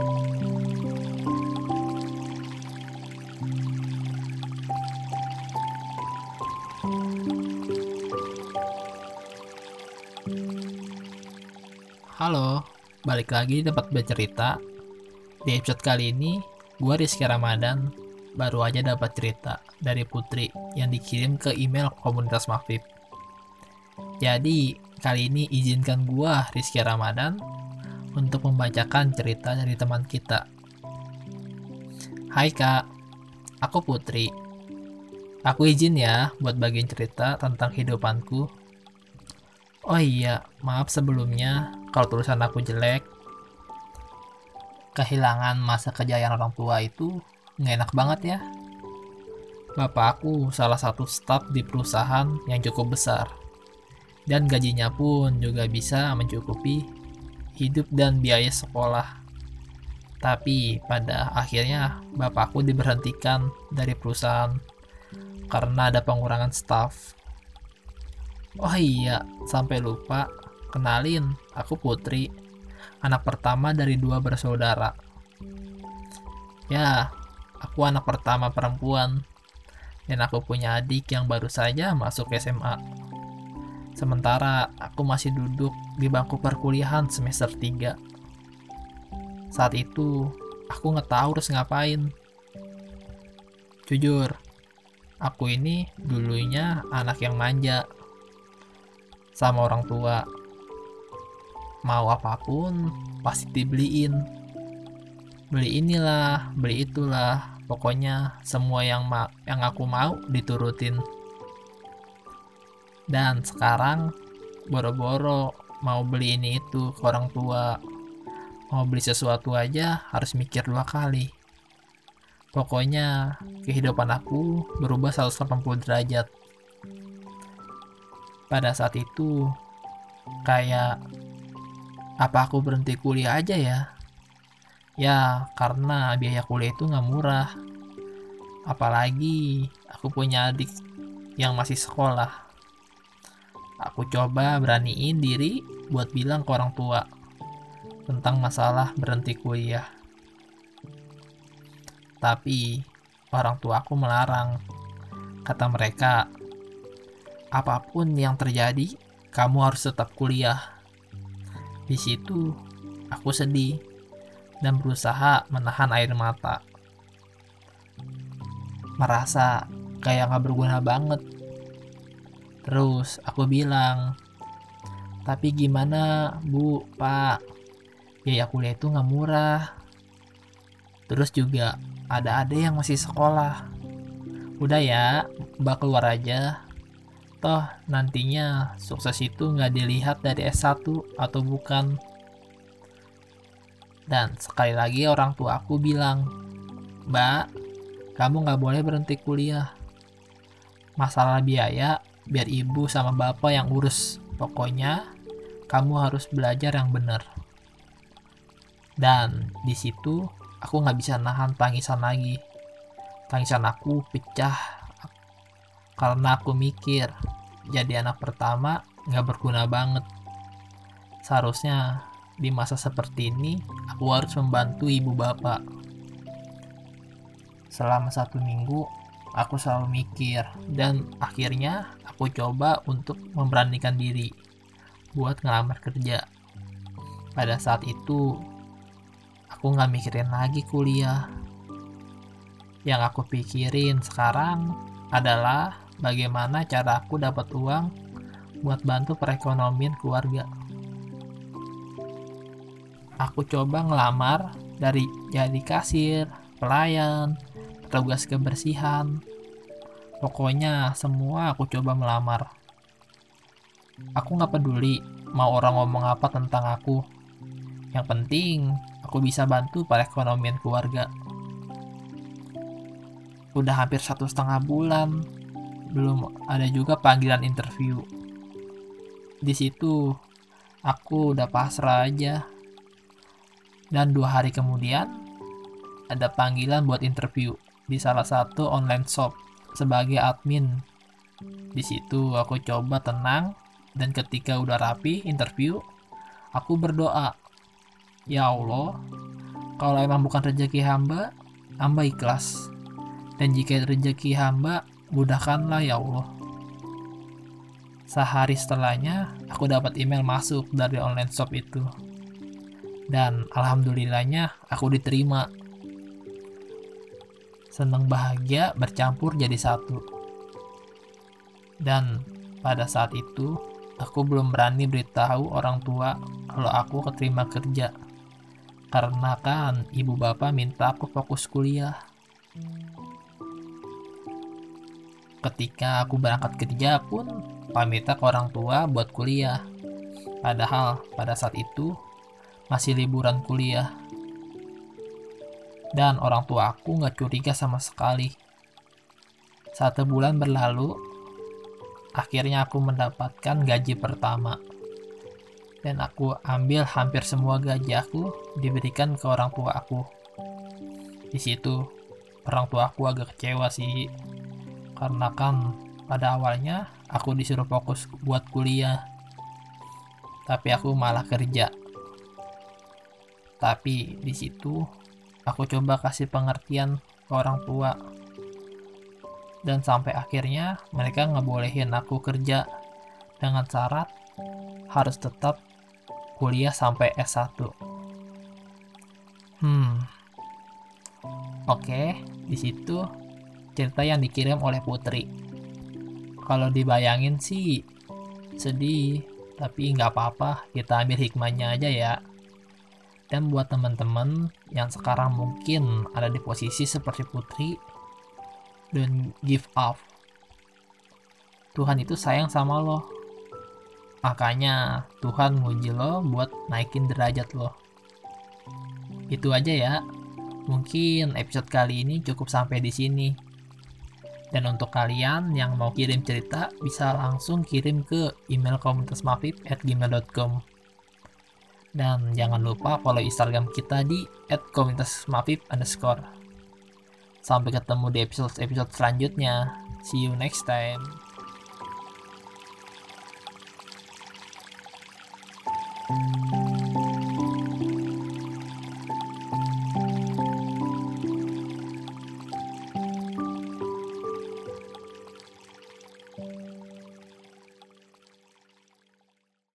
Halo, balik lagi di tempat bercerita. Di episode kali ini, gue Rizky Ramadan baru aja dapat cerita dari Putri yang dikirim ke email komunitas Mafib. Jadi, kali ini izinkan gue Rizky Ramadan untuk membacakan cerita dari teman kita. Hai kak, aku Putri. Aku izin ya buat bagian cerita tentang kehidupanku. Oh iya, maaf sebelumnya kalau tulisan aku jelek. Kehilangan masa kejayaan orang tua itu nggak enak banget ya. Bapak aku salah satu staf di perusahaan yang cukup besar. Dan gajinya pun juga bisa mencukupi hidup dan biaya sekolah. Tapi pada akhirnya bapakku diberhentikan dari perusahaan karena ada pengurangan staf. Oh iya, sampai lupa kenalin, aku Putri, anak pertama dari dua bersaudara. Ya, aku anak pertama perempuan, dan aku punya adik yang baru saja masuk SMA. Sementara aku masih duduk di bangku perkuliahan semester 3. Saat itu, aku nggak tahu harus ngapain. Jujur, aku ini dulunya anak yang manja sama orang tua. Mau apa pun pasti dibeliin. Beli inilah, beli itulah, pokoknya semua yang ma yang aku mau diturutin. Dan sekarang boro-boro mau beli ini itu ke orang tua. Mau beli sesuatu aja harus mikir dua kali. Pokoknya kehidupan aku berubah 180 derajat pada saat itu kayak apa aku berhenti kuliah aja ya ya karena biaya kuliah itu nggak murah apalagi aku punya adik yang masih sekolah aku coba beraniin diri buat bilang ke orang tua tentang masalah berhenti kuliah tapi orang tua aku melarang kata mereka apa pun yang terjadi, kamu harus tetap kuliah. Di situ, aku sedih dan berusaha menahan air mata. Merasa kayak gak berguna banget. Terus aku bilang, tapi gimana bu, pak, biaya kuliah itu gak murah. Terus juga ada-ada yang masih sekolah. Udah ya, mbak keluar aja, Toh nantinya sukses itu nggak dilihat dari S1 atau bukan. Dan sekali lagi orang tua aku bilang, Mbak, kamu nggak boleh berhenti kuliah. Masalah biaya, biar ibu sama bapak yang urus. Pokoknya, kamu harus belajar yang benar. Dan di situ aku nggak bisa nahan tangisan lagi. Tangisan aku pecah karena aku mikir jadi anak pertama nggak berguna banget. Seharusnya di masa seperti ini aku harus membantu ibu bapak. Selama satu minggu aku selalu mikir dan akhirnya aku coba untuk memberanikan diri buat ngelamar kerja. Pada saat itu aku nggak mikirin lagi kuliah. Yang aku pikirin sekarang adalah bagaimana cara aku dapat uang buat bantu perekonomian keluarga. Aku coba ngelamar dari jadi kasir, pelayan, petugas kebersihan. Pokoknya semua aku coba melamar. Aku nggak peduli mau orang ngomong apa tentang aku. Yang penting aku bisa bantu perekonomian keluarga. Udah hampir satu setengah bulan belum ada juga panggilan interview. Di situ aku udah pasrah aja. Dan dua hari kemudian ada panggilan buat interview di salah satu online shop sebagai admin. Di situ aku coba tenang dan ketika udah rapi interview, aku berdoa, "Ya Allah, kalau emang bukan rezeki hamba, hamba ikhlas. Dan jika rezeki hamba, mudahkanlah ya Allah. Sehari setelahnya, aku dapat email masuk dari online shop itu. Dan alhamdulillahnya, aku diterima. Senang bahagia bercampur jadi satu. Dan pada saat itu, aku belum berani beritahu orang tua kalau aku keterima kerja karena kan ibu bapak minta aku fokus kuliah. Ketika aku berangkat kerja pun pamit ke orang tua buat kuliah. Padahal pada saat itu masih liburan kuliah. Dan orang tua aku nggak curiga sama sekali. Satu bulan berlalu, akhirnya aku mendapatkan gaji pertama dan aku ambil hampir semua gaji aku diberikan ke orang tua aku. Di situ orang tua aku agak kecewa sih karena kan pada awalnya aku disuruh fokus buat kuliah tapi aku malah kerja. Tapi di situ aku coba kasih pengertian ke orang tua dan sampai akhirnya mereka ngebolehin aku kerja dengan syarat harus tetap kuliah sampai S1. Hmm. Oke, di situ cerita yang dikirim oleh Putri. Kalau dibayangin sih sedih, tapi nggak apa-apa, kita ambil hikmahnya aja ya. Dan buat teman-teman yang sekarang mungkin ada di posisi seperti Putri, don't give up. Tuhan itu sayang sama lo, Makanya Tuhan nguji lo buat naikin derajat lo. Itu aja ya. Mungkin episode kali ini cukup sampai di sini. Dan untuk kalian yang mau kirim cerita bisa langsung kirim ke email komunitas gmail.com Dan jangan lupa follow Instagram kita di @komunitasmafip underscore. Sampai ketemu di episode-episode selanjutnya. See you next time.